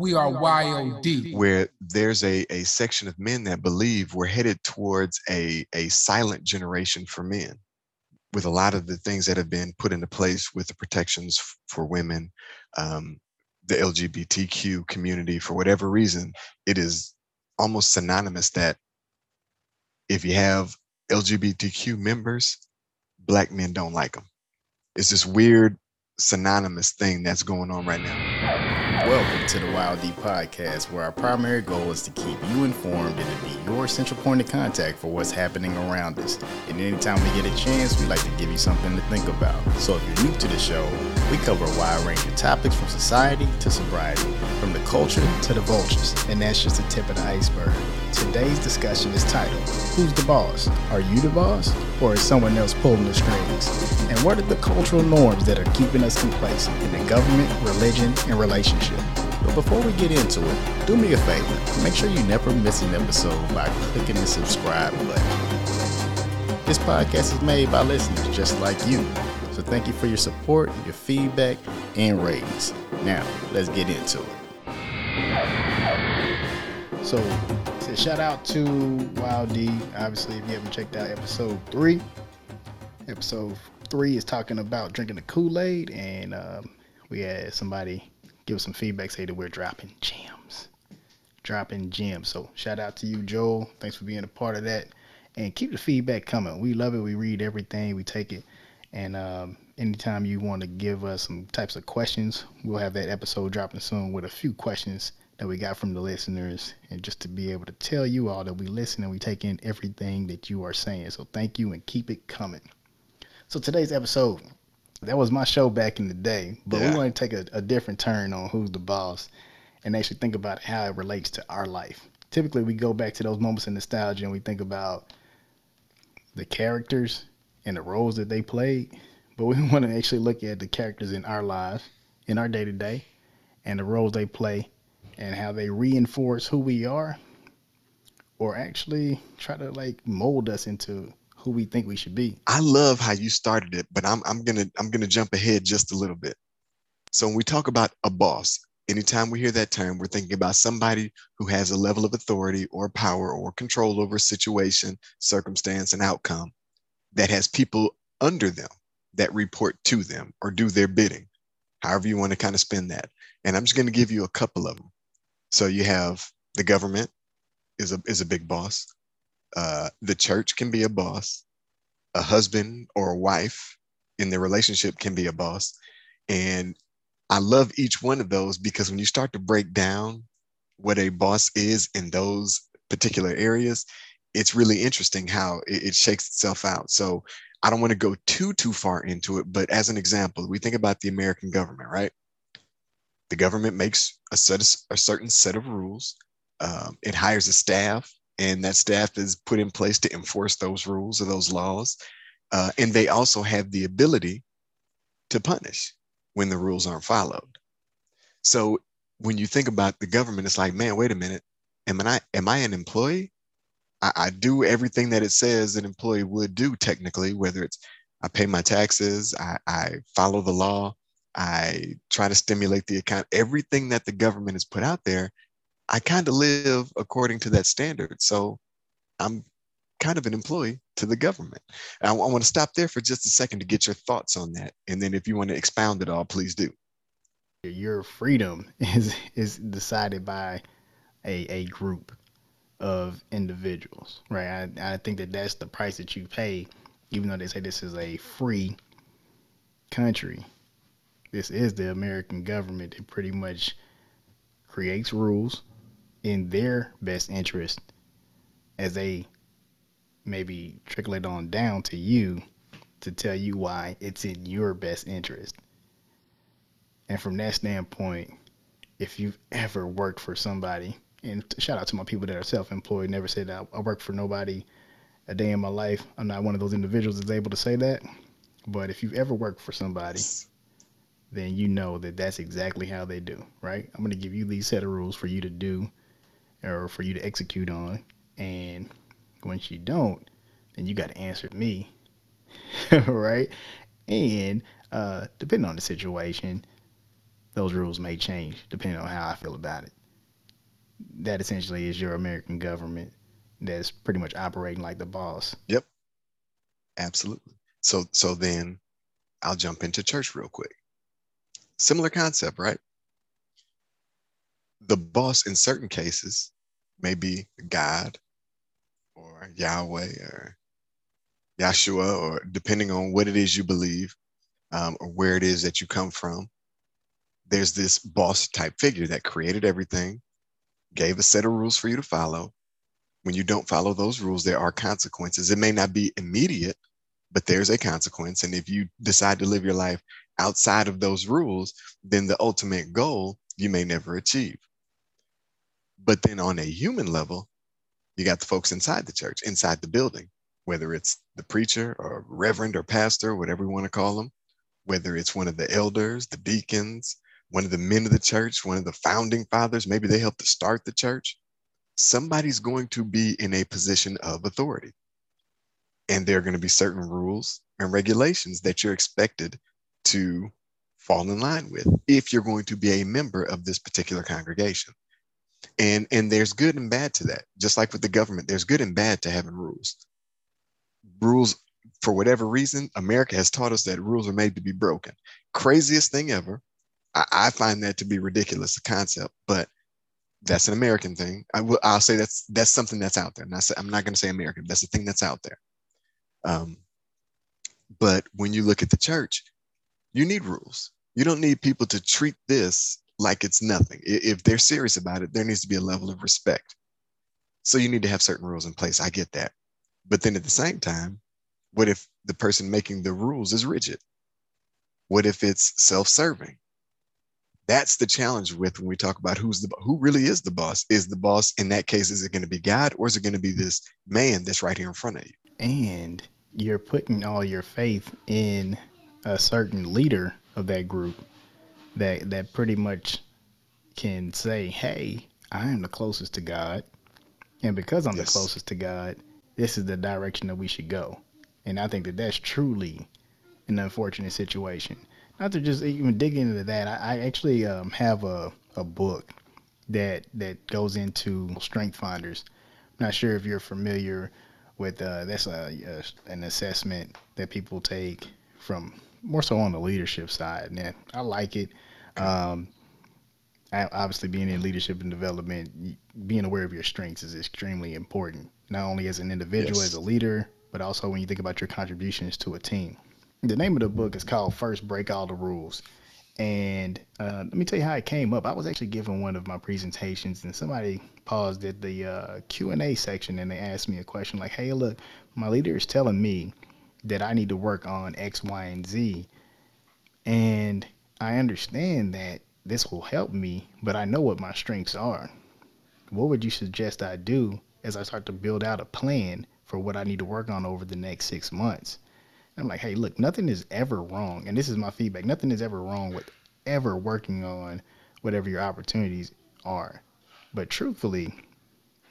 We are YOD. where there's a, a section of men that believe we're headed towards a, a silent generation for men with a lot of the things that have been put into place with the protections f- for women um, the lgbtq community for whatever reason it is almost synonymous that if you have lgbtq members black men don't like them it's this weird synonymous thing that's going on right now Welcome to the Wild D podcast, where our primary goal is to keep you informed and to be your central point of contact for what's happening around us. And anytime we get a chance, we like to give you something to think about. So if you're new to the show, we cover a wide range of topics from society to sobriety, from the culture to the vultures. And that's just the tip of the iceberg. Today's discussion is titled Who's the Boss? Are you the boss? Or is someone else pulling the strings? And what are the cultural norms that are keeping us complacent in the government, religion, and relationship? But before we get into it, do me a favor. Make sure you never miss an episode by clicking the subscribe button. This podcast is made by listeners just like you. So thank you for your support, your feedback, and ratings. Now, let's get into it. So, so shout out to Wild D. Obviously, if you haven't checked out episode three, episode three is talking about drinking the Kool Aid, and um, we had somebody give us some feedback, say that we're dropping gems, dropping gems. So shout out to you, Joel. Thanks for being a part of that, and keep the feedback coming. We love it. We read everything. We take it, and um, anytime you want to give us some types of questions, we'll have that episode dropping soon with a few questions that we got from the listeners and just to be able to tell you all that we listen and we take in everything that you are saying. So thank you and keep it coming. So today's episode, that was my show back in the day, but Yeah. we want to take a, a different turn on who's the boss and actually think about how it relates to our life. Typically, we go back to those moments of nostalgia and we think about the characters and the roles that they played, but we want to actually look at the characters in our lives, in our day to day, and the roles they play and how they reinforce who we are or actually try to like mold us into who we think we should be. I love how you started it, but I'm I'm gonna I'm gonna jump ahead just a little bit. So when we talk about a boss, anytime we hear that term, we're thinking about somebody who has a level of authority or power or control over a situation, circumstance, and outcome that has people under them that report to them or do their bidding, however you want to kind of spin that. And I'm just going to give you a couple of them. So you have the government is a is a big boss. Uh, the church can be a boss a husband or a wife in their relationship can be a boss. And I love each one of those because when you start to break down what a boss is in those particular areas, it's really interesting how it, it shakes itself out. So I don't want to go too, too far into it, but as an example, we think about the American government, right? The government makes a, set of, a certain set of rules. Um, it hires a staff, and that staff is put in place to enforce those rules or those laws. Uh, and they also have the ability to punish when the rules aren't followed. So when you think about the government, it's like, man, wait a minute. Am I am I an employee? I, I do everything that it says an employee would do technically, whether it's I pay my taxes, I, I follow the law, I try to stimulate the account, everything that the government has put out there, I kind of live according to that standard. So I'm kind of an employee to the government. And I, want to stop there for just a second to get your thoughts on that. And then if you want to expound it all, please do. Your freedom is is decided by a a group of individuals, right? I, I think that that's the price that you pay, even though they say this is a free country. This is the American government that pretty much creates rules in their best interest as they maybe trickle it on down to you to tell you why it's in your best interest. And from that standpoint, if you've ever worked for somebody, and shout out to my people that are self-employed, never said I, I work for nobody a day in my life. I'm not one of those individuals that's able to say that. But if you've ever worked for somebody, then you know that that's exactly how they do, right? I'm going to give you these set of rules for you to do or for you to execute on. And once you don't, then you got to answer me, right? And uh, depending on the situation, those rules may change depending on how I feel about it. That essentially is your American government that's pretty much operating like the boss. Yep. Absolutely. So so then I'll jump into church real quick. Similar concept, right? The boss in certain cases may be God or Yahweh or Yeshua, or depending on what it is you believe um, or where it is that you come from. There's this boss type figure that created everything, gave a set of rules for you to follow. When you don't follow those rules, there are consequences. It may not be immediate, but there's a consequence. And if you decide to live your life outside of those rules, then the ultimate goal you may never achieve. But then on a human level, you got the folks inside the church, inside the building, whether it's the preacher or reverend or pastor, whatever you want to call them, whether it's one of the elders, the deacons, one of the men of the church, one of the founding fathers, maybe they helped to start the church. Somebody's going to be in a position of authority. And there are going to be certain rules and regulations that you're expected to fall in line with if you're going to be a member of this particular congregation. And and there's good and bad to that. Just like with the government, there's good and bad to having rules. Rules for whatever reason, America has taught us that rules are made to be broken. Craziest thing ever. I, I find that to be ridiculous, a concept, but that's an American thing. I will, I'll say that's that's something that's out there. Not say, I'm not going to say American. That's the thing that's out there. Um, but when you look at the church, you need rules. You don't need people to treat this like it's nothing. If they're serious about it, there needs to be a level of respect. So you need to have certain rules in place. I get that. But then at the same time, what if the person making the rules is rigid? What if it's self-serving? That's the challenge with when we talk about who's the who really is the boss. Is the boss in that case is it going to be God or is it going to be this man that's right here in front of you? and you're putting all your faith in a certain leader of that group that that pretty much can say, "Hey, I am the closest to God, and because I'm Yes. the closest to God, this is the direction that we should go." And I think that that's truly an unfortunate situation. Not to just even dig into that, I, I actually um, have a, a book that that goes into strength finders. I'm not sure if you're familiar with uh, that's a, a an assessment that people take from more so on the leadership side. And I like it. Um, I, obviously, being in leadership and development, being aware of your strengths is extremely important. Not only as an individual, Yes. as a leader, but also when you think about your contributions to a team. The name of the book is called First Break All the Rules. And uh, let me tell you how it came up. I was actually giving one of my presentations, and somebody paused at the uh, Q and A section, and they asked me a question like, "Hey, look, my leader is telling me that I need to work on X, Y, and Z, and I understand that this will help me, but I know what my strengths are. What would you suggest I do as I start to build out a plan for what I need to work on over the next six months?" I'm like, hey, look, nothing is ever wrong. And this is my feedback. Nothing is ever wrong with ever working on whatever your opportunities are. But truthfully,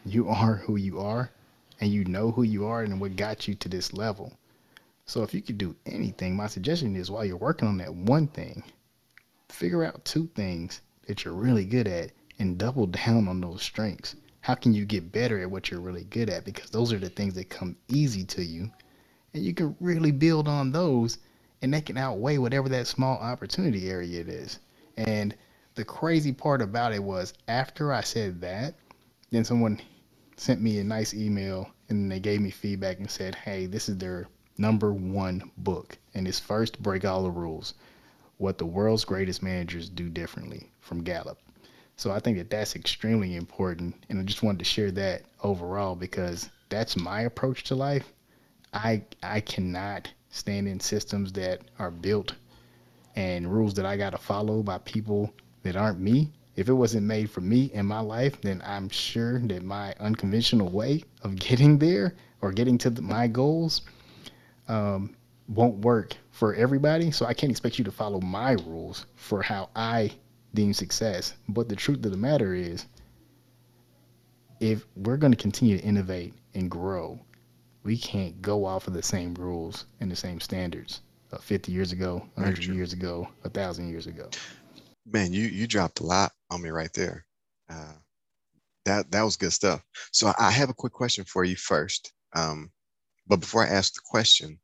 you are who you are and you know who you are and what got you to this level. So if you could do anything, my suggestion is while you're working on that one thing, figure out two things that you're really good at and double down on those strengths. How can you get better at what you're really good at? Because those are the things that come easy to you and you can really build on those and they can outweigh whatever that small opportunity area it is. And the crazy part about it was after i said that then someone sent me a nice email and they gave me feedback and said hey this is their number one book and it's first break all the rules what the world's greatest managers do differently from gallup. So i think that that's extremely important and i just wanted to share that overall because that's my approach to life I I cannot stand in systems that are built and rules that I got to follow by people that aren't me. If it wasn't made for me in my life, then I'm sure that my unconventional way of getting there or getting to the, my goals um, won't work for everybody. So I can't expect you to follow my rules for how I deem success. But the truth of the matter is, if we're going to continue to innovate and grow, we can't go off of the same rules and the same standards uh, 50 years ago, 100 years ago, 1,000 years ago. Man, you you dropped a lot on me right there. Uh, that that was good stuff. So I have a quick question for you first. Um, but before I ask the question,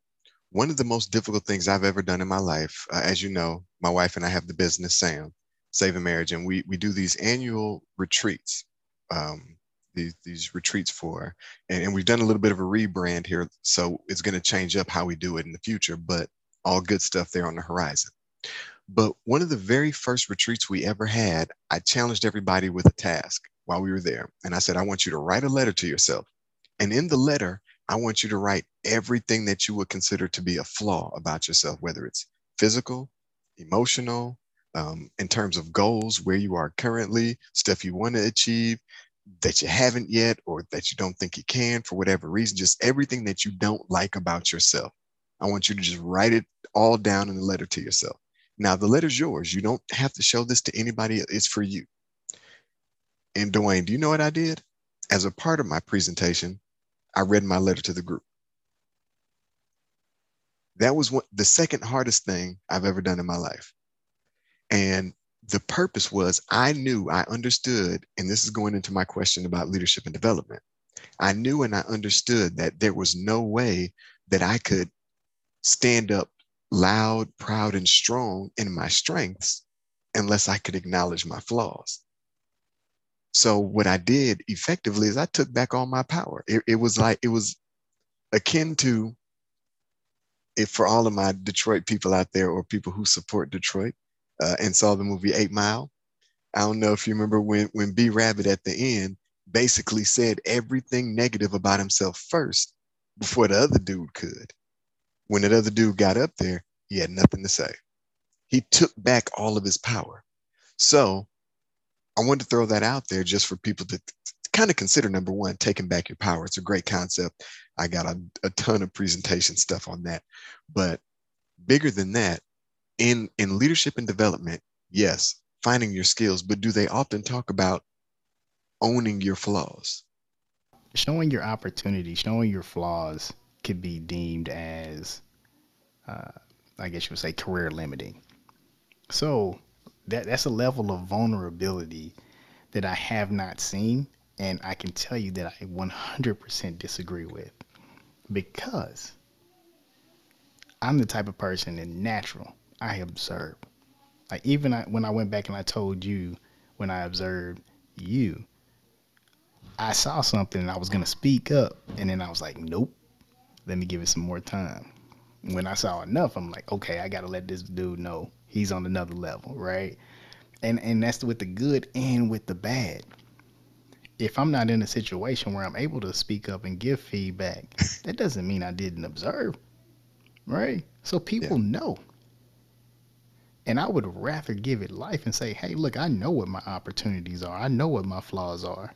one of the most difficult things I've ever done in my life, uh, as you know, my wife and I have the business Sam, Saving Marriage, and we we do these annual retreats. Um, these, these retreats for, and, and we've done a little bit of a rebrand here, so it's going to change up how we do it in the future. But all good stuff there on the horizon. But one of the very first retreats we ever had, I challenged everybody with a task while we were there. And I said, I want you to write a letter to yourself. And in the letter, I want you to write everything that you would consider to be a flaw about yourself, whether it's physical, emotional, um, in terms of goals, where you are currently, stuff you want to achieve that you haven't yet, or that you don't think you can for whatever reason, just everything that you don't like about yourself. I want you to just write it all down in a letter to yourself. Now, the letter's yours. You don't have to show this to anybody, it's for you. And Dwayne, do you know what I did? As a part of my presentation, I read my letter to the group. That was what, the second hardest thing I've ever done in my life. And the purpose was I knew, I understood, and this is going into my question about leadership and development. I knew and I understood that there was no way that I could stand up loud, proud, and strong in my strengths unless I could acknowledge my flaws. So what I did effectively is I took back all my power. It, it was like it was akin to if for all of my Detroit people out there or people who support Detroit uh, and saw the movie Eight Mile. I don't know if you remember when when B Rabbit at the end basically said everything negative about himself first before the other dude could. When that other dude got up there, he had nothing to say. He took back all of his power. So I wanted to throw that out there just for people to kind of consider number one, taking back your power. It's a great concept. I got a, a ton of presentation stuff on that. But bigger than that, in in leadership and development, yes, finding your skills, but do they often talk about owning your flaws? Showing your opportunities, showing your flaws could be deemed as, uh, I guess you would say, career limiting. So that that's a level of vulnerability that I have not seen, and I can tell you that I 100% disagree with, because I'm the type of person in natural I observe. Like even I, when I went back and I told you when I observed you, I saw something and I was gonna speak up, and then I was like, nope, let me give it some more time. When I saw enough, I'm like, okay, I gotta let this dude know he's on another level, right? And and that's with the good and with the bad. If I'm not in a situation where I'm able to speak up and give feedback, that doesn't mean I didn't observe, right? So people yeah. know. And I would rather give it life and say, hey, look, I know what my opportunities are. I know what my flaws are.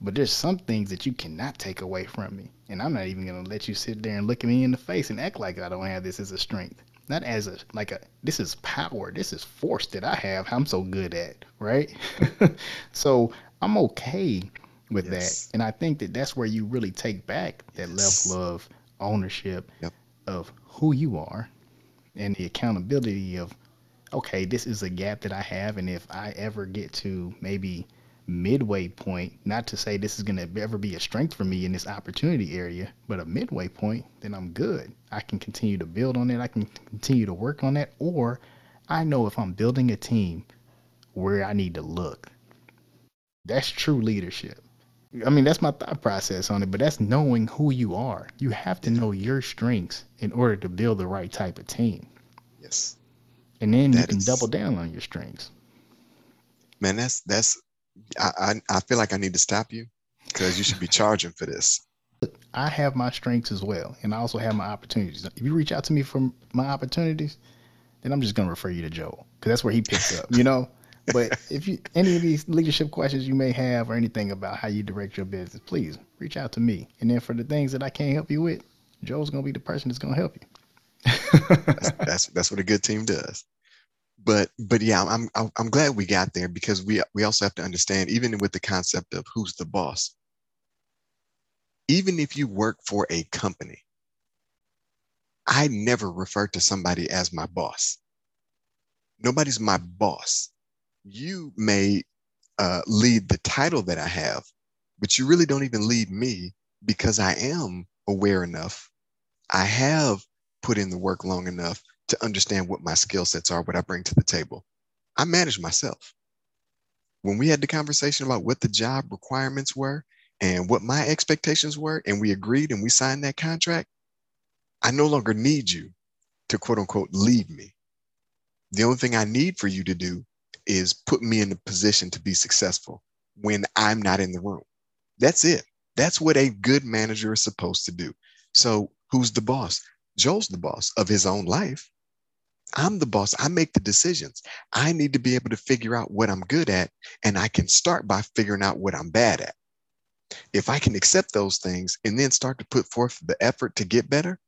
But there's some things that you cannot take away from me. And I'm not even going to let you sit there and look at me in the face and act like I don't have this as a strength. Not as a, like a, this is power. This is force that I have. I'm so good at, right? so I'm okay with yes. that. And I think that that's where you really take back that yes. level of ownership yep. of who you are and the accountability of okay this is a gap that i have and if i ever get to maybe midway point not to say this is going to ever be a strength for me in this opportunity area but a midway point then i'm good. I can continue to build on it. I can continue to work on that or i know if i'm building a team where i need to look. That's true leadership I mean, that's my thought process on it, but that's knowing who you are. You have to know your strengths in order to build the right type of team. Yes. And then that you can is, double down on your strengths. Man, that's that's I, I, I feel like I need to stop you because you should be charging for this. I have my strengths as well, and I also have my opportunities. If you reach out to me for my opportunities, then I'm just gonna refer you to Joel because that's where he picks up. You know. But if you any of these leadership questions you may have or anything about how you direct your business, please reach out to me. And then for the things that I can't help you with, Joe's gonna be the person that's gonna help you. that's, that's that's what a good team does. But but yeah, I'm I'm I'm glad we got there because we we also have to understand even with the concept of who's the boss. Even if you work for a company, I never refer to somebody as my boss Nobody's my boss. You may uh, lead the title that I have, but you really don't even lead me because I am aware enough. I have put in the work long enough to understand what my skill sets are, what I bring to the table. I manage myself. When we had the conversation about what the job requirements were and what my expectations were, and we agreed and we signed that contract, I no longer need you to quote unquote lead me. The only thing I need for you to do is put me in a position to be successful when I'm not in the room. That's it. That's what a good manager is supposed to do. So, who's the boss? Joel's the boss of his own life. I'm the boss. I make the decisions. I need to be able to figure out what I'm good at, and I can start by figuring out what I'm bad at. If I can accept those things and then start to put forth the effort to get better,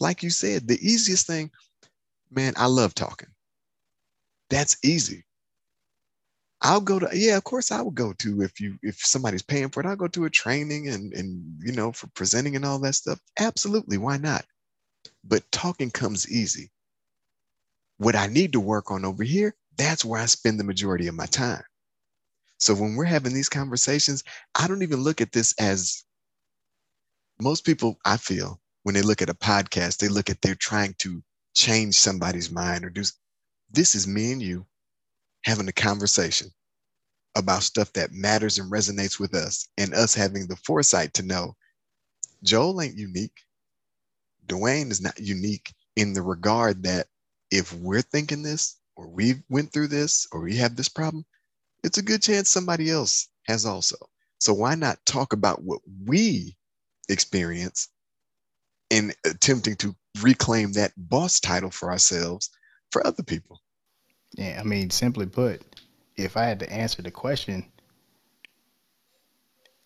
like you said, the easiest thing, man, I love talking. That's easy. I'll go to yeah, of course I would go to if you if somebody's paying for it, I'll go to a training and and you know for presenting and all that stuff. Absolutely, why not? But talking comes easy. What I need to work on over here, that's where I spend the majority of my time. So when we're having these conversations, I don't even look at this as most people, I feel, when they look at a podcast, they look at they're trying to change somebody's mind or do this is me and you having a conversation about stuff that matters and resonates with us and us having the foresight to know Joel ain't unique. Dwayne is not unique in the regard that if we're thinking this or we went through this or we have this problem, it's a good chance somebody else has also. So why not talk about what we experience in attempting to reclaim that boss title for ourselves for other people. Yeah, I mean, simply put, if I had to answer the question,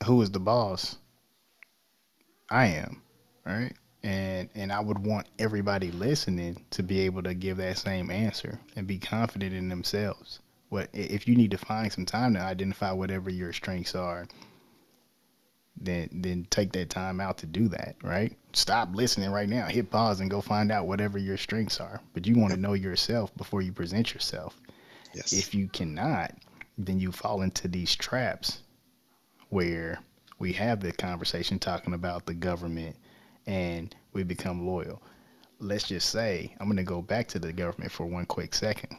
who is the boss? I am, right? And and I would want everybody listening to be able to give that same answer and be confident in themselves. What if you need to find some time to identify whatever your strengths are then then take that time out to do that, right? Stop listening right now. Hit pause and go find out whatever your strengths are. But you want to know yourself before you present yourself. Yes. If you cannot, then you fall into these traps where we have the conversation talking about the government and we become loyal. Let's just say I'm going to go back to the government for one quick second.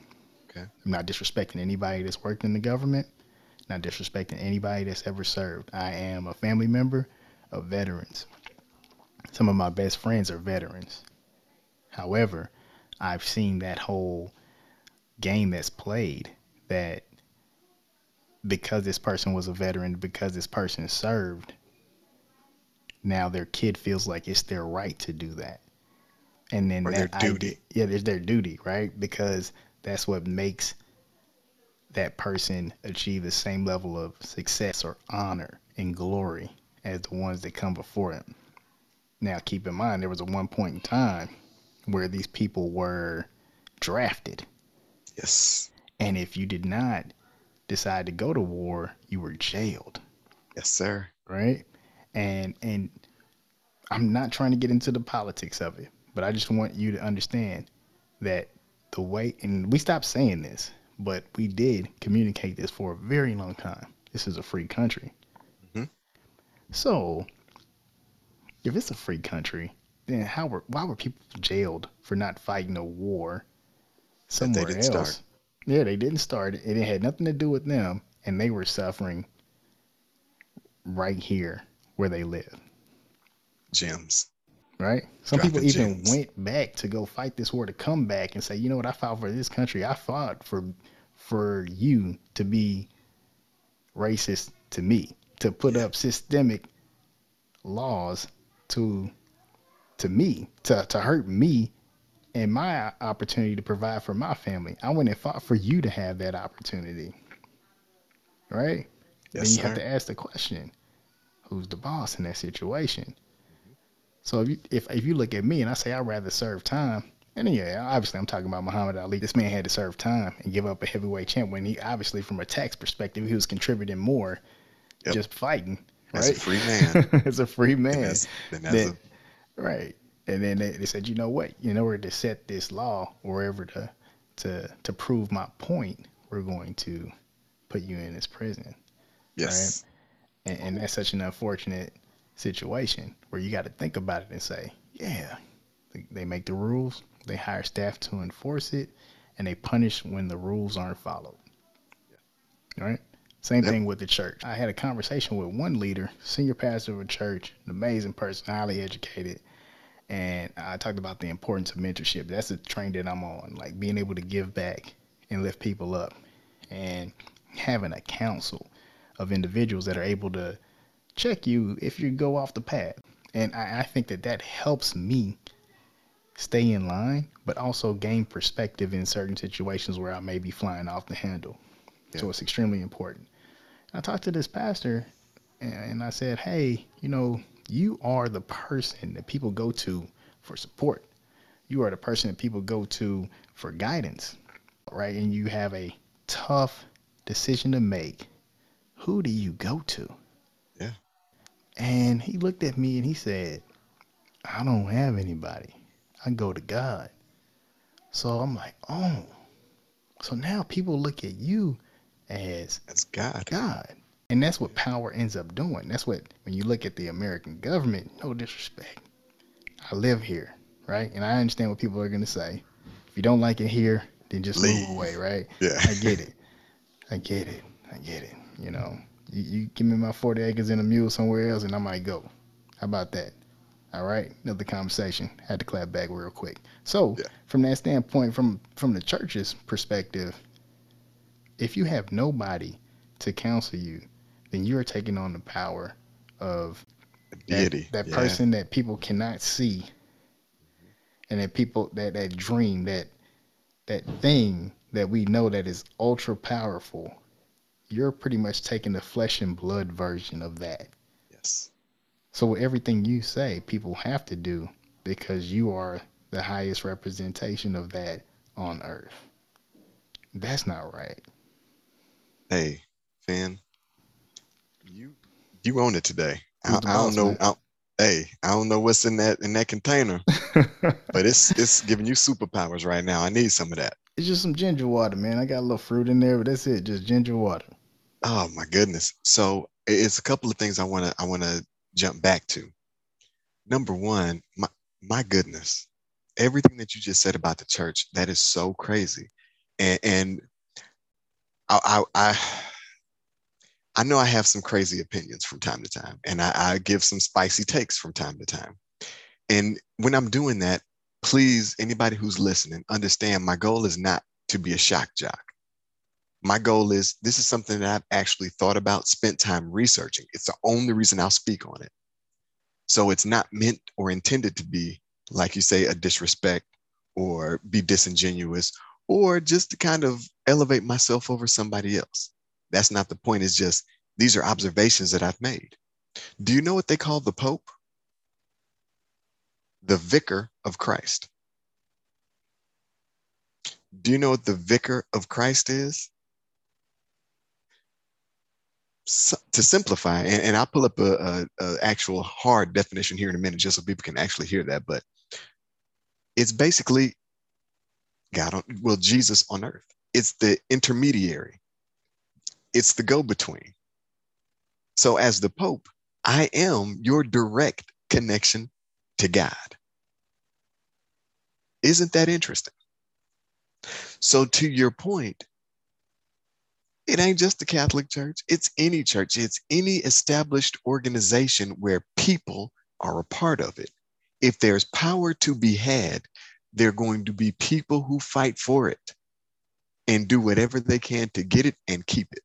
Okay. I'm not disrespecting anybody that's worked in the government not disrespecting anybody that's ever served. I am a family member of veterans. Some of my best friends are veterans. However, I've seen that whole game that's played that because this person was a veteran, because this person served, now their kid feels like it's their right to do that. And then or that their duty. Idea, yeah, it's their duty, right? Because that's what makes that person achieve the same level of success or honor and glory as the ones that come before him. Now, keep in mind, there was a one point in time where these people were drafted. Yes. And if you did not decide to go to war, you were jailed. Yes, sir. Right? And and I'm not trying to get into the politics of it, but I just want you to understand that the way and we stop saying this but we did communicate this for a very long time. This is a free country. Mm-hmm. So, if it's a free country, then how were why were people jailed for not fighting a war somewhere else? Start. Yeah, they didn't start it. It had nothing to do with them, and they were suffering right here where they live. Gems right? Some people even went back to go fight this war to come back and say, you know what, I fought for this country. I fought for for you to be racist to me, to put up systemic laws to to me, to to hurt me and my opportunity to provide for my family. I went and fought for you to have that opportunity. Right? Yes, then you sir. have to ask the question, who's the boss in that situation? So if you if, if you look at me and I say I'd rather serve time, and yeah, obviously I'm talking about Muhammad Ali. This man had to serve time and give up a heavyweight champ when he obviously from a tax perspective he was contributing more, yep. just fighting. Right? As a free man. as a free man. As, then, a... right. And then they, they said, you know what? In order to set this law wherever the to to prove my point, we're going to put you in this prison. Yes. Right? And, and that's such an unfortunate situation where you got to think about it and say, yeah, they, make the rules, they hire staff to enforce it, and they punish when the rules aren't followed. Yeah. Right? Same yep. thing with the church. I had a conversation with one leader, senior pastor of a church, an amazing person, highly educated. And I talked about the importance of mentorship. That's the train that I'm on, like being able to give back and lift people up and having a council of individuals that are able to check you if you go off the path. And I, I think that that helps me stay in line, but also gain perspective in certain situations where I may be flying off the handle. Yeah. So it's extremely important. I talked to this pastor and I said, Hey, you know, you are the person that people go to for support. You are the person that people go to for guidance, right? And you have a tough decision to make. Who do you go to? And he looked at me and he said, I don't have anybody. I go to God. So I'm like, oh. So now people look at you as as God. God. And that's what power ends up doing. That's what when you look at the American government, no disrespect. I live here, right? And I understand what people are gonna say. If you don't like it here, then just Leave. move away, right? Yeah. I get it. I get it. I get it. You know, you, you give me my 40 acres and a mule somewhere else and I might go. How about that? All right, another conversation. Had to clap back real quick. So, yeah. from that standpoint, from from the church's perspective, if you have nobody to counsel you, then you are taking on the power of that, that yeah. person that people cannot see, and that people that that dream that that thing that we know that is ultra powerful. You're pretty much taking the flesh and blood version of that. Yes. So everything you say, people have to do because you are the highest representation of that on earth. That's not right. Hey, Finn, you you own it today. I, I, don't know. I, hey, I don't know what's in that in that container, but it's it's giving you superpowers right now. I need some of that. It's just some ginger water, man. I got a little fruit in there, but that's it. Just ginger water. Oh my goodness. So it's a couple of things I want to I want to jump back to. Number one, my, my goodness, everything that you just said about the church, that is so crazy. And, and I, I, I, I know I have some crazy opinions from time to time, and I, I give some spicy takes from time to time. And when I'm doing that, please, anybody who's listening, understand my goal is not to be a shock jock my goal is this is something that I've actually thought about, spent time researching. It's the only reason I'll speak on it. So it's not meant or intended to be, like you say, a disrespect or be disingenuous or just to kind of elevate myself over somebody else. That's not the point. It's just these are observations that I've made. Do you know what they call the Pope? The vicar of Christ. Do you know what the vicar of Christ is? To simplify, and, and I'll pull up a, a, a, actual hard definition here in a minute, just so people can actually hear that. But it's basically God on, well, Jesus on earth. It's the intermediary. It's the go-between. So as the Pope, I am your direct connection to God. Isn't that interesting? So to your point, it ain't just the Catholic Church, it's any church, it's any established organization where people are a part of it. If there's power to be had, there are going to be people who fight for it and do whatever they can to get it and keep it.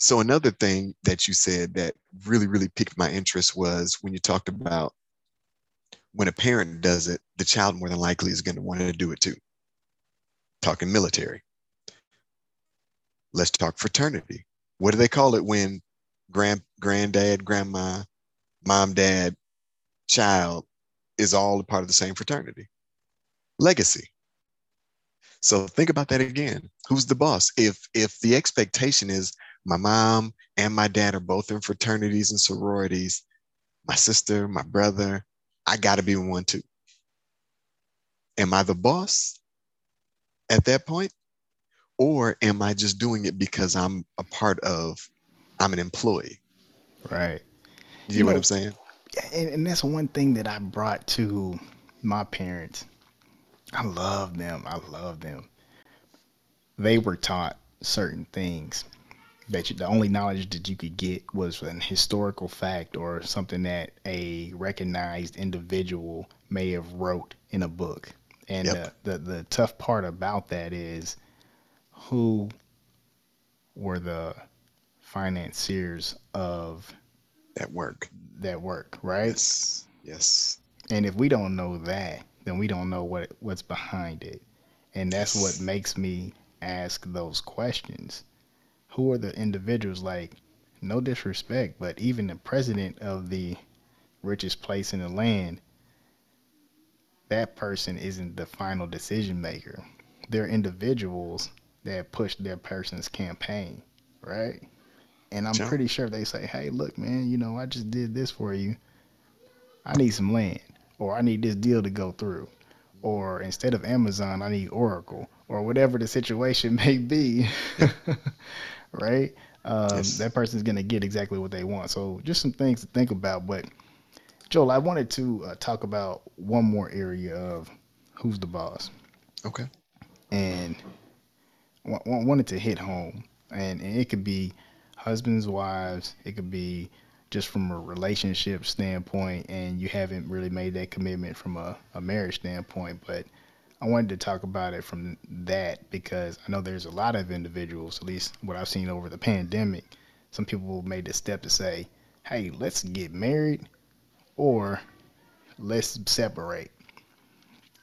So, another thing that you said that really, really piqued my interest was when you talked about when a parent does it, the child more than likely is going to want to do it too. Talking military. Let's talk fraternity. What do they call it when grand granddad, grandma, mom, dad, child is all a part of the same fraternity? Legacy. So think about that again. Who's the boss? If if the expectation is my mom and my dad are both in fraternities and sororities, my sister, my brother, I got to be one too. Am I the boss at that point? Or am I just doing it because I'm a part of, I'm an employee? Right. You, you know what I'm saying? And, and that's one thing that I brought to my parents. I love them. I love them. They were taught certain things that you, the only knowledge that you could get was an historical fact or something that a recognized individual may have wrote in a book. And yep. the, the, the tough part about that is who were the financiers of that work. That work, right? Yes. Yes. And if we don't know that, then we don't know what what's behind it. And that's yes. what makes me ask those questions who are the individuals like no disrespect but even the president of the richest place in the land that person isn't the final decision maker they're individuals that push their person's campaign right and i'm pretty sure they say hey look man you know i just did this for you i need some land or i need this deal to go through or instead of amazon i need oracle or whatever the situation may be right? Um, yes. That person's going to get exactly what they want. So just some things to think about. But Joel, I wanted to uh, talk about one more area of who's the boss. Okay. And wanted to hit home, and, and it could be husbands, wives. It could be just from a relationship standpoint, and you haven't really made that commitment from a, a marriage standpoint, but I wanted to talk about it from that because I know there's a lot of individuals, at least what I've seen over the pandemic, some people made the step to say, hey, let's get married or let's separate.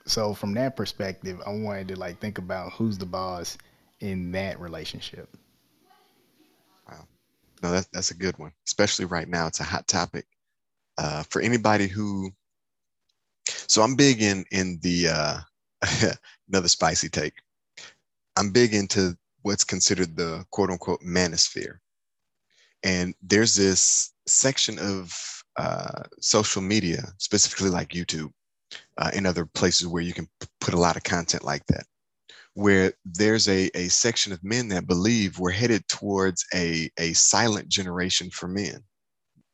So from that perspective, I wanted to like think about who's the boss in that relationship. Wow. No, that's that's a good one. Especially right now. It's a hot topic. Uh, for anybody who so I'm big in in the uh, another spicy take. I'm big into what's considered the quote unquote manosphere. And there's this section of uh, social media, specifically like YouTube uh, and other places where you can p- put a lot of content like that, where there's a, a section of men that believe we're headed towards a, a silent generation for men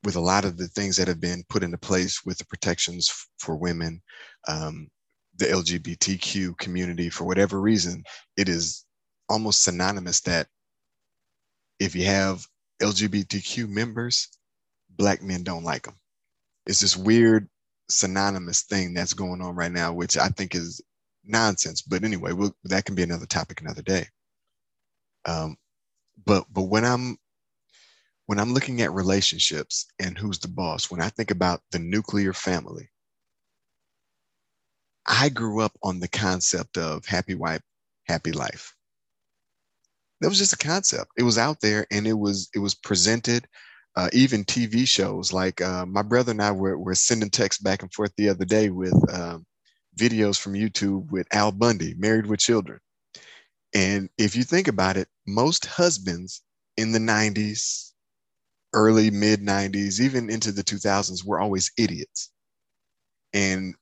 with a lot of the things that have been put into place with the protections for women, um, the LGBTQ community for whatever reason, it is almost synonymous that if you have LGBTQ members, black men don't like them. It's this weird synonymous thing that's going on right now, which I think is nonsense. But anyway, we'll, that can be another topic another day. Um, but but when I'm when I'm looking at relationships and who's the boss, when I think about the nuclear family, I grew up on the concept of happy wife, happy life. That was just a concept. It was out there and it was it was presented. Uh, even TV shows like uh, my brother and I were, were sending texts back and forth the other day with um, videos from YouTube with Al Bundy, Married with Children. And if you think about it, most husbands in the 90s, early mid 90s, even into the 2000s were always idiots. And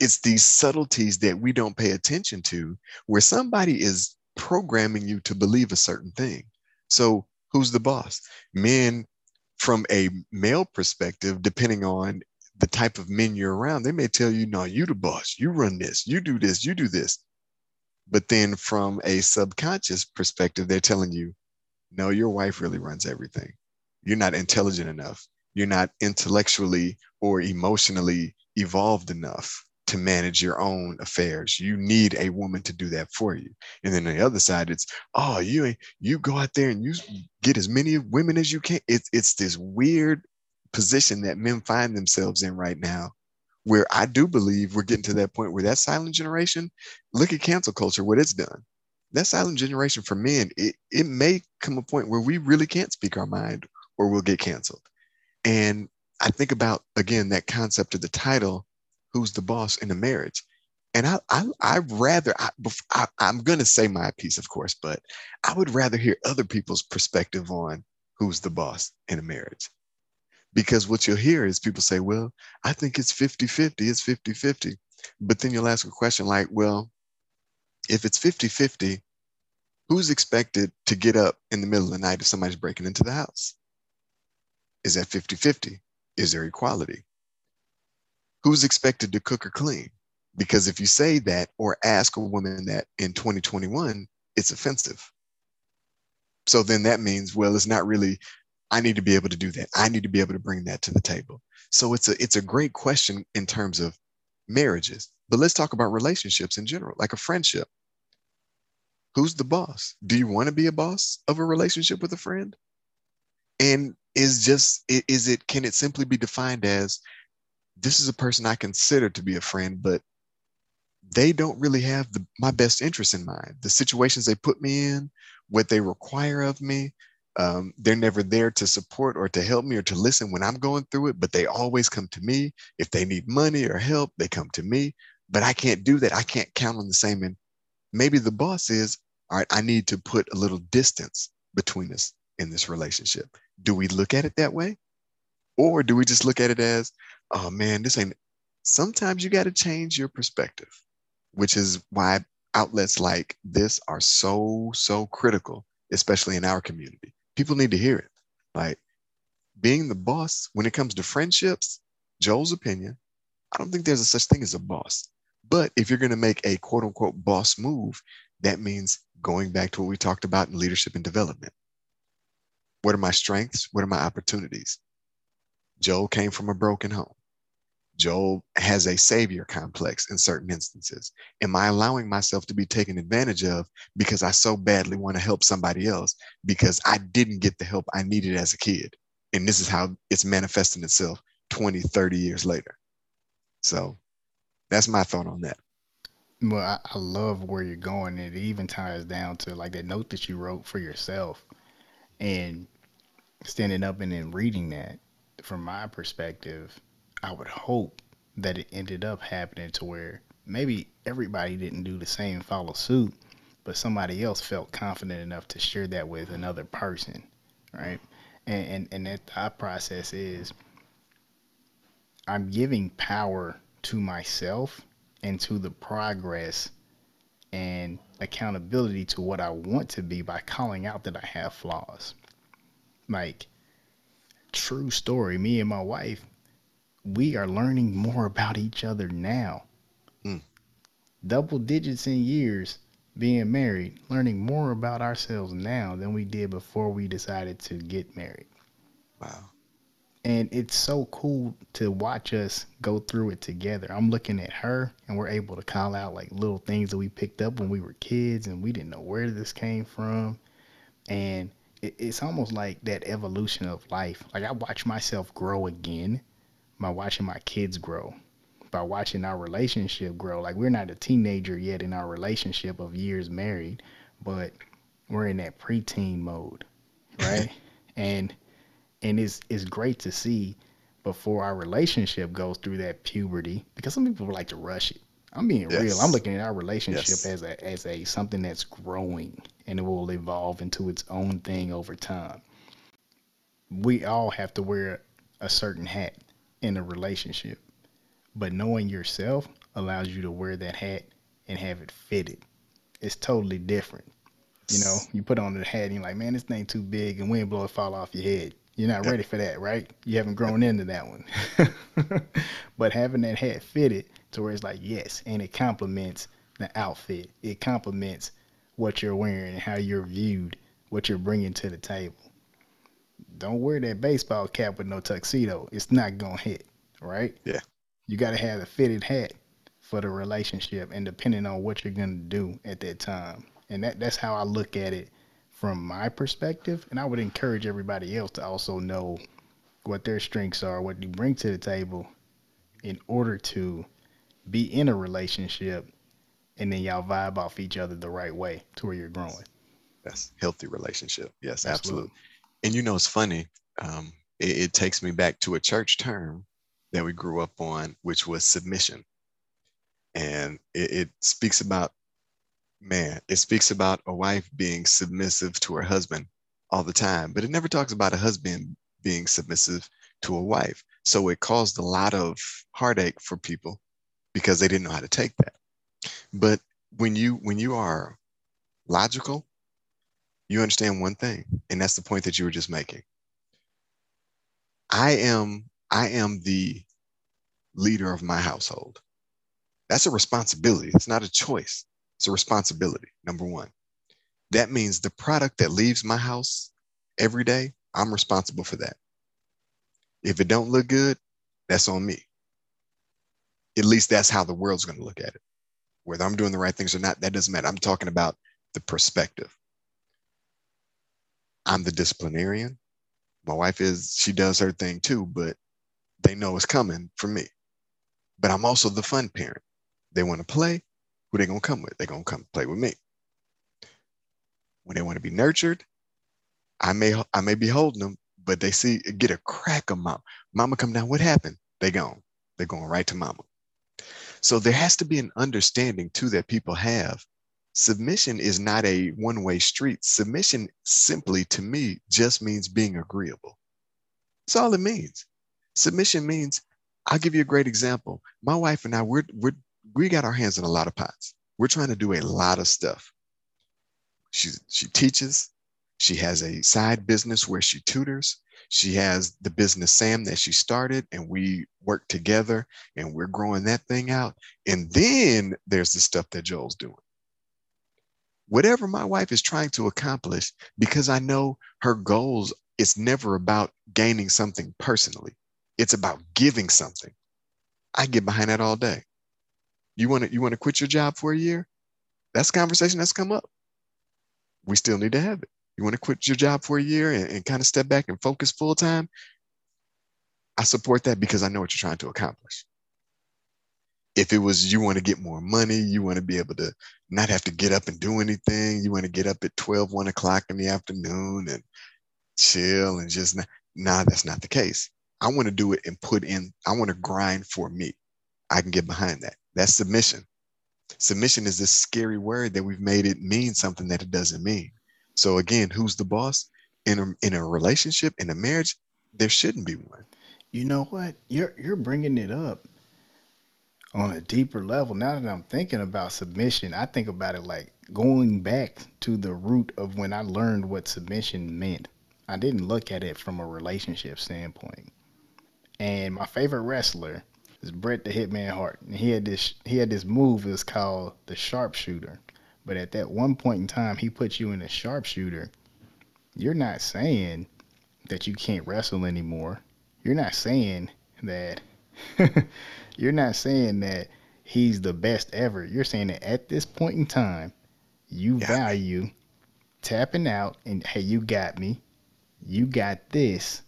it's these subtleties that we don't pay attention to where somebody is programming you to believe a certain thing. So who's the boss? Men from a male perspective, depending on the type of men you're around, they may tell you, no, you the boss, you run this, you do this, you do this. But then from a subconscious perspective, they're telling you, no, your wife really runs everything. You're not intelligent enough. You're not intellectually or emotionally evolved enough to manage your own affairs. You need a woman to do that for you. And then the other side, it's oh, you you go out there and you get as many women as you can. It's it's this weird position that men find themselves in right now, where I do believe we're getting to that point where that silent generation. Look at cancel culture, what it's done. That silent generation for men, it, it may come a point where we really can't speak our mind or we'll get canceled. And I think about again that concept of the title who's the boss in a marriage. And I, I, I rather, I, I, I'm going to say my piece, of course, but I would rather hear other people's perspective on who's the boss in a marriage. Because what you'll hear is people say, well, I think it's 50 50, it's 50 50. But then you'll ask a question like, well, if it's 50 50, who's expected to get up in the middle of the night if somebody's breaking into the house? Is that 50 50? Is there equality? Who's expected to cook or clean? Because if you say that or ask a woman that in 2021, it's offensive. So then that means, well, it's not really, I need to be able to do that. I need to be able to bring that to the table. So it's a it's a great question in terms of marriages. But let's talk about relationships in general, like a friendship. Who's the boss? Do you want to be a boss of a relationship with a friend? And is just is it can it simply be defined as this is a person I consider to be a friend, but they don't really have the, my best interest in mind. The situations they put me in, what they require of me, um, they're never there to support or to help me or to listen when I'm going through it, but they always come to me. If they need money or help, they come to me. But I can't do that. I can't count on the same. And maybe the boss is, all right, I need to put a little distance between us in this relationship. Do we look at it that way? Or do we just look at it as, oh man, this ain't, sometimes you got to change your perspective, which is why outlets like this are so, so critical, especially in our community. People need to hear it. Like being the boss when it comes to friendships, Joel's opinion, I don't think there's a such thing as a boss. But if you're going to make a quote unquote boss move, that means going back to what we talked about in leadership and development. What are my strengths? What are my opportunities? Joel came from a broken home. Joel has a savior complex in certain instances. Am I allowing myself to be taken advantage of because I so badly want to help somebody else because I didn't get the help I needed as a kid? And this is how it's manifesting itself 20, 30 years later. So that's my thought on that. Well, I, I love where you're going. It even ties down to like that note that you wrote for yourself and standing up and then reading that from my perspective I would hope that it ended up happening to where maybe everybody didn't do the same follow suit, but somebody else felt confident enough to share that with another person, right? And and, and that thought process is I'm giving power to myself and to the progress and accountability to what I want to be by calling out that I have flaws. Like true story, me and my wife we are learning more about each other now. Mm. Double digits in years being married, learning more about ourselves now than we did before we decided to get married. Wow. And it's so cool to watch us go through it together. I'm looking at her and we're able to call out like little things that we picked up when we were kids and we didn't know where this came from. And it's almost like that evolution of life. Like I watch myself grow again by watching my kids grow, by watching our relationship grow. Like we're not a teenager yet in our relationship of years married, but we're in that preteen mode, right? and and it's it's great to see before our relationship goes through that puberty because some people like to rush it. I'm being yes. real. I'm looking at our relationship yes. as a as a something that's growing and it will evolve into its own thing over time. We all have to wear a certain hat in a relationship. But knowing yourself allows you to wear that hat and have it fitted. It's totally different. You know, you put on the hat and you're like, man, this thing too big and wind blow it fall off your head. You're not ready for that, right? You haven't grown into that one. but having that hat fitted to where it's like, yes, and it complements the outfit. It complements what you're wearing and how you're viewed, what you're bringing to the table don't wear that baseball cap with no tuxedo. It's not gonna hit, right? Yeah. You got to have a fitted hat for the relationship, and depending on what you're gonna do at that time, and that that's how I look at it from my perspective. And I would encourage everybody else to also know what their strengths are, what you bring to the table, in order to be in a relationship, and then y'all vibe off each other the right way to where you're growing. That's healthy relationship. Yes, absolutely. absolutely. And you know, it's funny. Um, it, it takes me back to a church term that we grew up on, which was submission. And it, it speaks about, man, it speaks about a wife being submissive to her husband all the time, but it never talks about a husband being submissive to a wife. So it caused a lot of heartache for people because they didn't know how to take that. But when you when you are logical, you understand one thing, and that's the point that you were just making. I am I am the leader of my household. That's a responsibility. It's not a choice. It's a responsibility. Number one. That means the product that leaves my house every day, I'm responsible for that. If it don't look good, that's on me. At least that's how the world's going to look at it. Whether I'm doing the right things or not, that doesn't matter. I'm talking about the perspective. I'm the disciplinarian. My wife is, she does her thing too, but they know it's coming for me. But I'm also the fun parent. They want to play, who they gonna come with? They're gonna come play with me. When they want to be nurtured, I may I may be holding them, but they see get a crack of mom. Mama come down. What happened? They gone. They're going right to mama. So there has to be an understanding too that people have. Submission is not a one-way street. Submission simply to me just means being agreeable. That's all it means. Submission means I'll give you a great example. My wife and I, we're, we're, we got our hands in a lot of pots. We're trying to do a lot of stuff. She, she teaches. She has a side business where she tutors. She has the business Sam that she started, and we work together and we're growing that thing out. And then there's the stuff that Joel's doing. Whatever my wife is trying to accomplish, because I know her goals, it's never about gaining something personally. It's about giving something. I get behind that all day. You want to you want to quit your job for a year? That's a conversation that's come up. We still need to have it. You want to quit your job for a year and, and kind of step back and focus full time? I support that because I know what you're trying to accomplish. If it was you want to get more money, you want to be able to not have to get up and do anything, you want to get up at 12, 1 o'clock in the afternoon and chill and just nah, that's not the case. I want to do it and put in, I want to grind for me. I can get behind that. That's submission. Submission is this scary word that we've made it mean something that it doesn't mean. So again, who's the boss in a, in a relationship, in a marriage? There shouldn't be one. You know what? You're you're bringing it up on a deeper level. Now that I'm thinking about submission, I think about it like going back to the root of when I learned what submission meant. I didn't look at it from a relationship standpoint. And my favorite wrestler is Bret the Hitman Hart. And he had this he had this move It's called the sharpshooter. But at that one point in time, he put you in a sharpshooter. You're not saying that you can't wrestle anymore. You're not saying that you're not saying that he's the best ever. You're saying that at this point in time, you yeah. value tapping out and hey, you got me. You got this.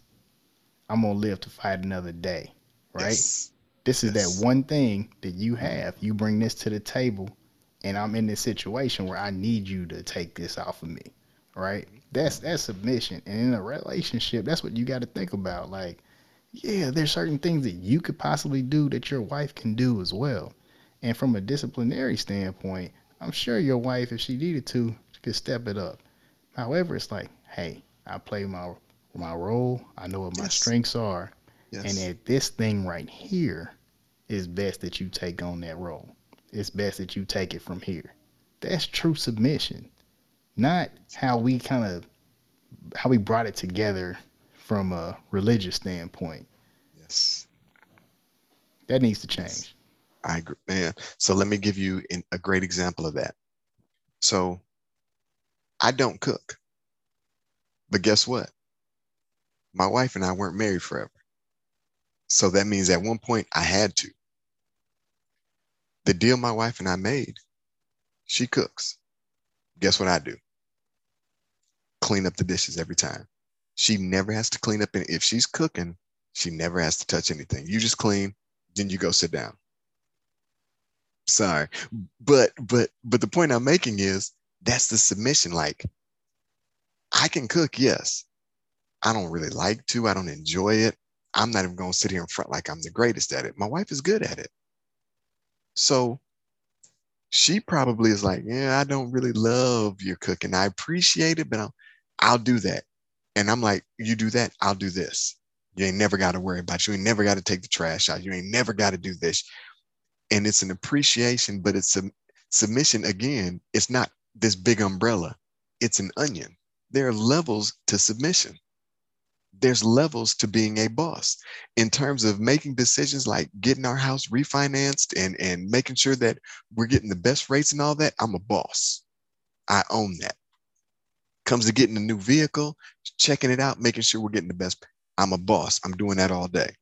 I'm gonna live to fight another day, right? Yes. This is yes. that one thing that you have. You bring this to the table, and I'm in this situation where I need you to take this off of me, right? That's that's submission, and in a relationship, that's what you got to think about. Like, yeah, there's certain things that you could possibly do that your wife can do as well. And from a disciplinary standpoint, I'm sure your wife, if she needed to, could step it up. However, it's like, hey, I play my my role. I know what my yes. strengths are. Yes. And at this thing right here is best that you take on that role. It's best that you take it from here. That's true submission. Not how we kind of how we brought it together from a religious standpoint. Yes. That needs to change. I agree, man. So let me give you a great example of that. So I don't cook. But guess what? my wife and I weren't married forever. So that means at one point I had to. The deal my wife and I made, she cooks. Guess what I do? Clean up the dishes every time. She never has to clean up. And if she's cooking, she never has to touch anything. You just clean, then you go sit down. Sorry. But but but the point I'm making is that's the submission. Like I can cook, yes. I don't really like to. I don't enjoy it. I'm not even going to sit here in front like I'm the greatest at it. My wife is good at it. So she probably is like, yeah, I don't really love your cooking. I appreciate it, but I'll, I'll do that. And I'm like, you do that, I'll do this. You ain't never got to worry about. You ain't never got to take the trash out. You ain't never got to do this. And it's an appreciation, but it's a Submission, again, it's not this big umbrella, it's an onion. There are levels to submission. There's levels to being a boss in terms of making decisions like getting our house refinanced and, and making sure that we're getting the best rates and all that. I'm a boss. I own that. Comes to getting a new vehicle, checking it out, making sure we're getting the best. I'm a boss. I'm doing that all day.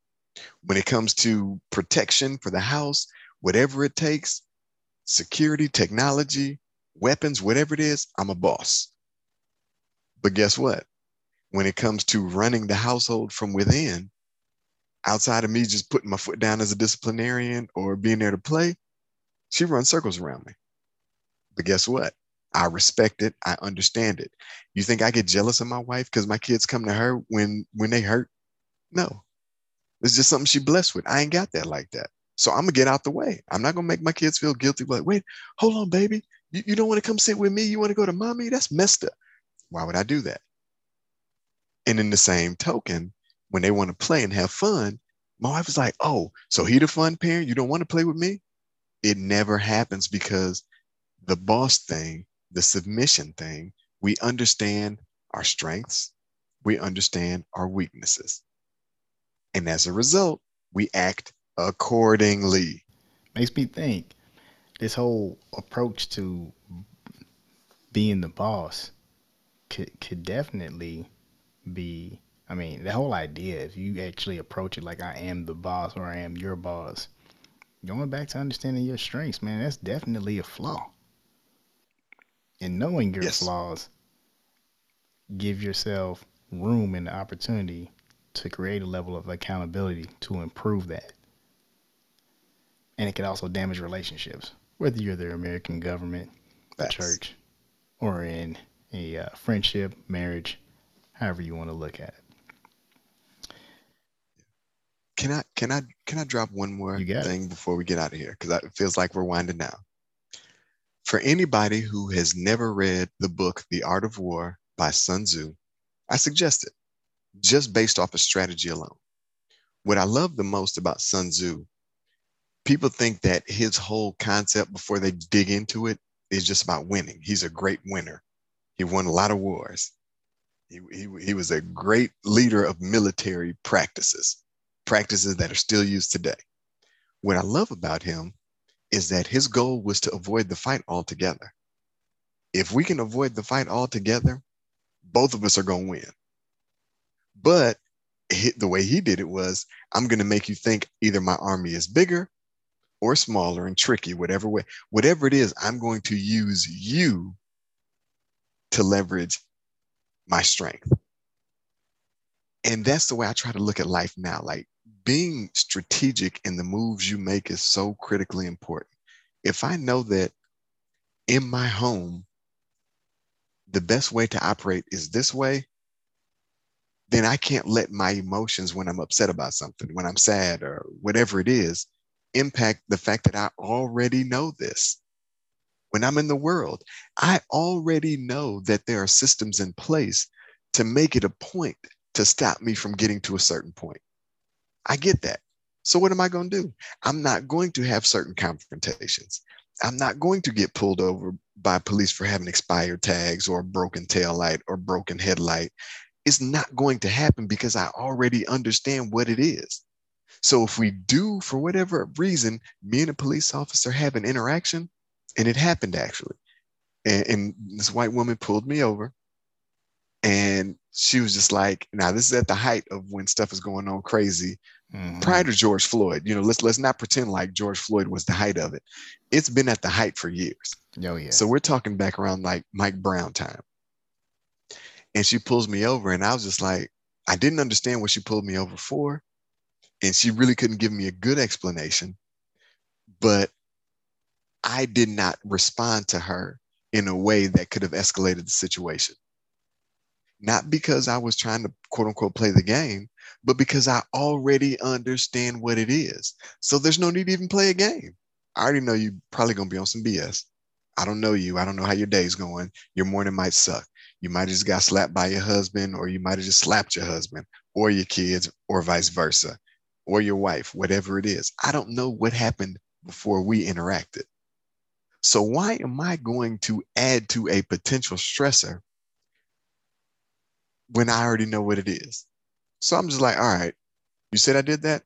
When it comes to protection for the house, whatever it takes, security, technology, weapons, whatever it is, I'm a boss. But guess what? When it comes to running the household from within, outside of me just putting my foot down as a disciplinarian or being there to play, she runs circles around me. But guess what? I respect it. I understand it. You think I get jealous of my wife because my kids come to her when when they hurt? No. It's just something she blessed with. I ain't got that like that. So I'm gonna get out the way. I'm not gonna make my kids feel guilty. Like, wait, hold on, baby. You, you don't want to come sit with me? You want to go to mommy? That's messed up. Why would I do that? And in the same token, when they want to play and have fun, my wife is like, oh, so he the fun parent? You don't want to play with me? It never happens because the boss thing, the submission thing, we understand our strengths, we understand our weaknesses. And as a result, we act accordingly. Makes me think this whole approach to being the boss could could definitely be I mean, the whole idea, if you actually approach it like I am the boss or I am your boss, going back to understanding your strengths, man, that's definitely a flaw. And knowing your yes. flaws, give yourself room and the opportunity to create a level of accountability to improve that. And it can also damage relationships whether you're the American government, the church, or in a uh, friendship, marriage, however you want to look at it. Can I can I can I drop one more thing it. before we get out of here? Because it feels like we're winding down. For anybody who has never read the book The Art of War by Sun Tzu, I suggest it just based off of strategy alone. What I love the most about Sun Tzu people think that his whole concept before they dig into it is just about winning. He's a great winner. He won a lot of wars. He, he, he was a great leader of military practices, practices that are still used today. What I love about him is that his goal was to avoid the fight altogether. If we can avoid the fight altogether, both of us are going to win. But the way he did it was I'm going to make you think either my army is bigger or smaller and tricky, whatever way, whatever it is, I'm going to use you to leverage my strength. And that's the way I try to look at life now. Like being strategic in the moves you make is so critically important. If I know that in my home, the best way to operate is this way, then I can't let my emotions when I'm upset about something, when I'm sad or whatever it is, impact the fact that I already know this. When I'm in the world, I already know that there are systems in place to make it a point to stop me from getting to a certain point. I get that. So, what am I going to do? I'm not going to have certain confrontations. I'm not going to get pulled over by police for having expired tags or a broken tail light or broken headlight. It's not going to happen because I already understand what it is. So if we do, for whatever reason, me and a police officer have an interaction, and it happened actually, and, and this white woman pulled me over, and she was just like, "Now this is at the height of when stuff is going on crazy." Mm-hmm. Prior to George Floyd, you know, let's let's not pretend like George Floyd was the height of it. It's been at the height for years. Oh yeah. So we're talking back around like Mike Brown time. And she pulls me over, and I was just like, I didn't understand what she pulled me over for and she really couldn't give me a good explanation but i did not respond to her in a way that could have escalated the situation not because i was trying to quote unquote play the game but because i already understand what it is. So there's no need to even play a game. I already know you probably going to be on some bs i don't know you. I don't know how your day's going. Your morning might suck. You might have just got slapped by your husband or you might have just slapped your husband or your kids or vice versa or your wife, whatever it is. I don't know what happened before we interacted. So why am I going to add to a potential stressor when I already know what it is? So I'm just like, all right, you said I did that.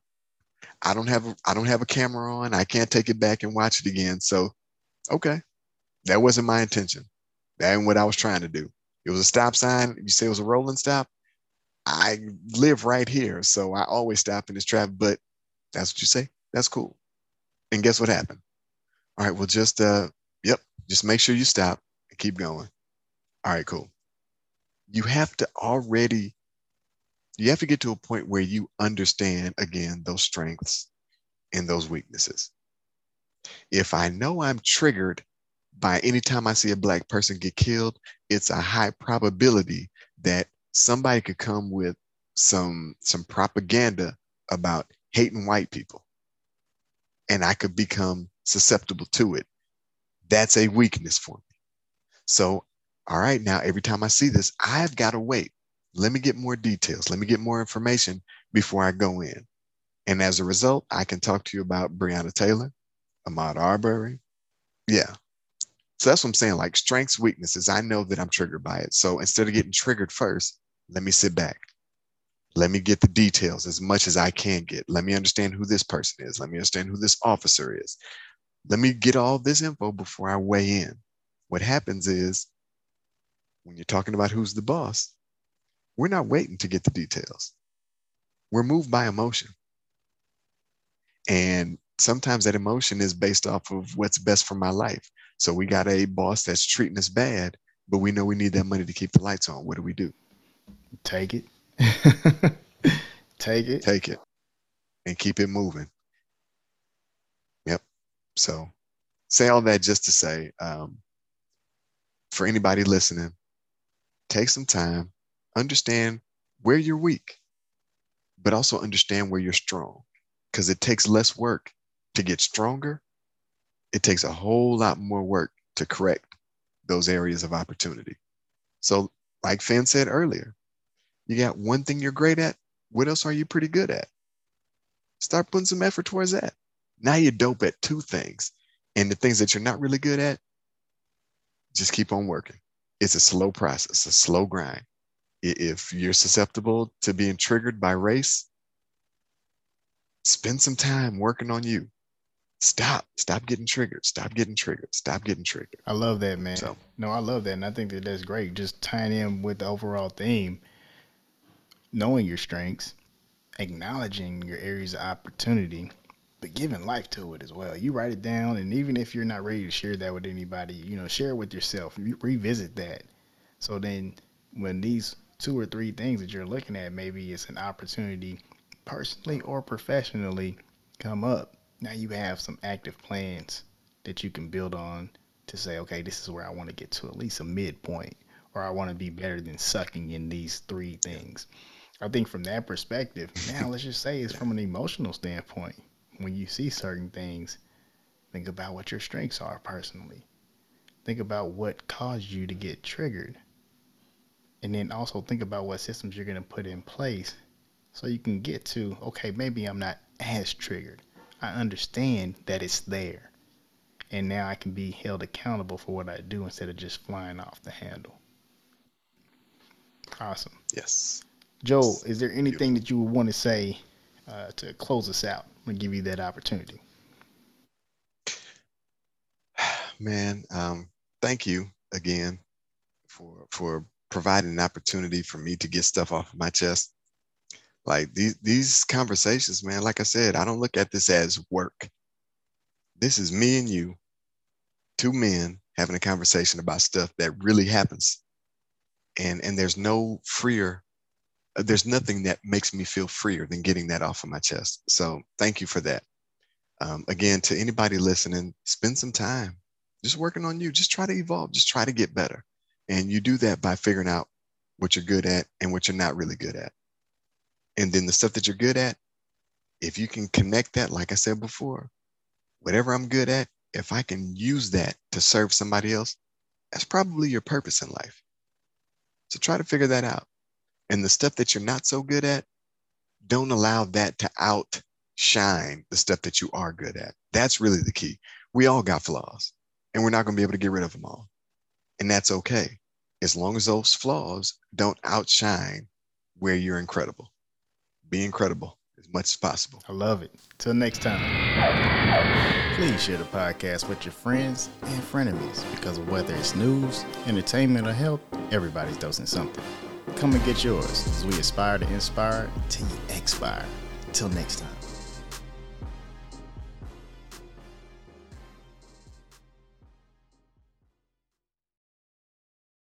I don't have I don't have a camera on. I can't take it back and watch it again. So, okay, that wasn't my intention. That ain't what I was trying to do. It was a stop sign. You say it was a rolling stop. I live right here, so I always stop in this traffic. But that's what you say. That's cool. And guess what happened? All right, well, just uh, yep, just make sure you stop and keep going. All right, cool. You have to already you have to get to a point where you understand again those strengths and those weaknesses. If I know I'm triggered by any time I see a black person get killed, it's a high probability that somebody could come with some some propaganda about hating white people and I could become susceptible to it. That's a weakness for me. So, all right, now every time I see this, I've got to wait let me get more details. Let me get more information before I go in. And as a result, I can talk to you about Breonna Taylor, Ahmaud Arbery. Yeah. So that's what I'm saying. Like strengths, weaknesses. I know that I'm triggered by it. So instead of getting triggered first, let me sit back. Let me get the details as much as I can get. Let me understand who this person is. Let me understand who this officer is. Let me get all this info before I weigh in. What happens is when you're talking about who's the boss, we're not waiting to get the details. We're moved by emotion. And sometimes that emotion is based off of what's best for my life. So we got a boss that's treating us bad, but we know we need that money to keep the lights on. What do we do? Take it. Take it. Take it and keep it moving. Yep. So say all that just to say, um, for anybody listening, take some time, understand where you're weak, but also understand where you're strong because it takes less work to get stronger. It takes a whole lot more work to correct those areas of opportunity. So, like Finn said earlier, you got one thing you're great at. What else are you pretty good at? Start putting some effort towards that. Now you're dope at two things. And the things that you're not really good at, just keep on working. It's a slow process, a slow grind if you're susceptible to being triggered by race, spend some time working on you. Stop. Stop getting triggered. Stop getting triggered. Stop getting triggered. I love that, man. So, no, I love that. And I think that that's great. Just tying in with the overall theme, knowing your strengths, acknowledging your areas of opportunity, but giving life to it as well. You write it down. And even if you're not ready to share that with anybody, you know, share it with yourself. revisit that. So then when these two or three things that you're looking at, maybe it's an opportunity personally or professionally come up. Now you have some active plans that you can build on to say, okay, this is where I want to get to at least a midpoint, or I want to be better than sucking in these three things. I think from that perspective, now let's just say it's from an emotional standpoint. When you see certain things, think about what your strengths are personally. Think about what caused you to get triggered. And then also think about what systems you're going to put in place so you can get to okay maybe i'm not as triggered. I understand that it's there. And now i can be held accountable for what i do instead of just flying off the handle. Awesome. Yes. Joe is there anything that you would want to say uh, to close us out and give you that opportunity man um, thank you again for for providing an opportunity for me to get stuff off my chest. Like these these conversations, man, like I said, I don't look at this as work. This is me and you, two men having a conversation about stuff that really happens. And and there's no freer there's nothing that makes me feel freer than getting that off of my chest. So thank you for that. Um, again, to anybody listening, spend some time just working on you. Just try to evolve. Just try to get better. And you do that by figuring out what you're good at and what you're not really good at. And then the stuff that you're good at, if you can connect that, like I said before, whatever I'm good at, if I can use that to serve somebody else, that's probably your purpose in life. So try to figure that out. And the stuff that you're not so good at, don't allow that to outshine the stuff that you are good at. That's really the key. We all got flaws. and we're not going to be able to get rid of them all. And that's okay, as long as those flaws don't outshine where you're incredible. Be incredible as much as possible. I love it. Till next time. Please share the podcast with your friends and frenemies because of whether it's news, entertainment, or health, everybody's dosing something. Come and get yours as we aspire to inspire till you expire. Till next time.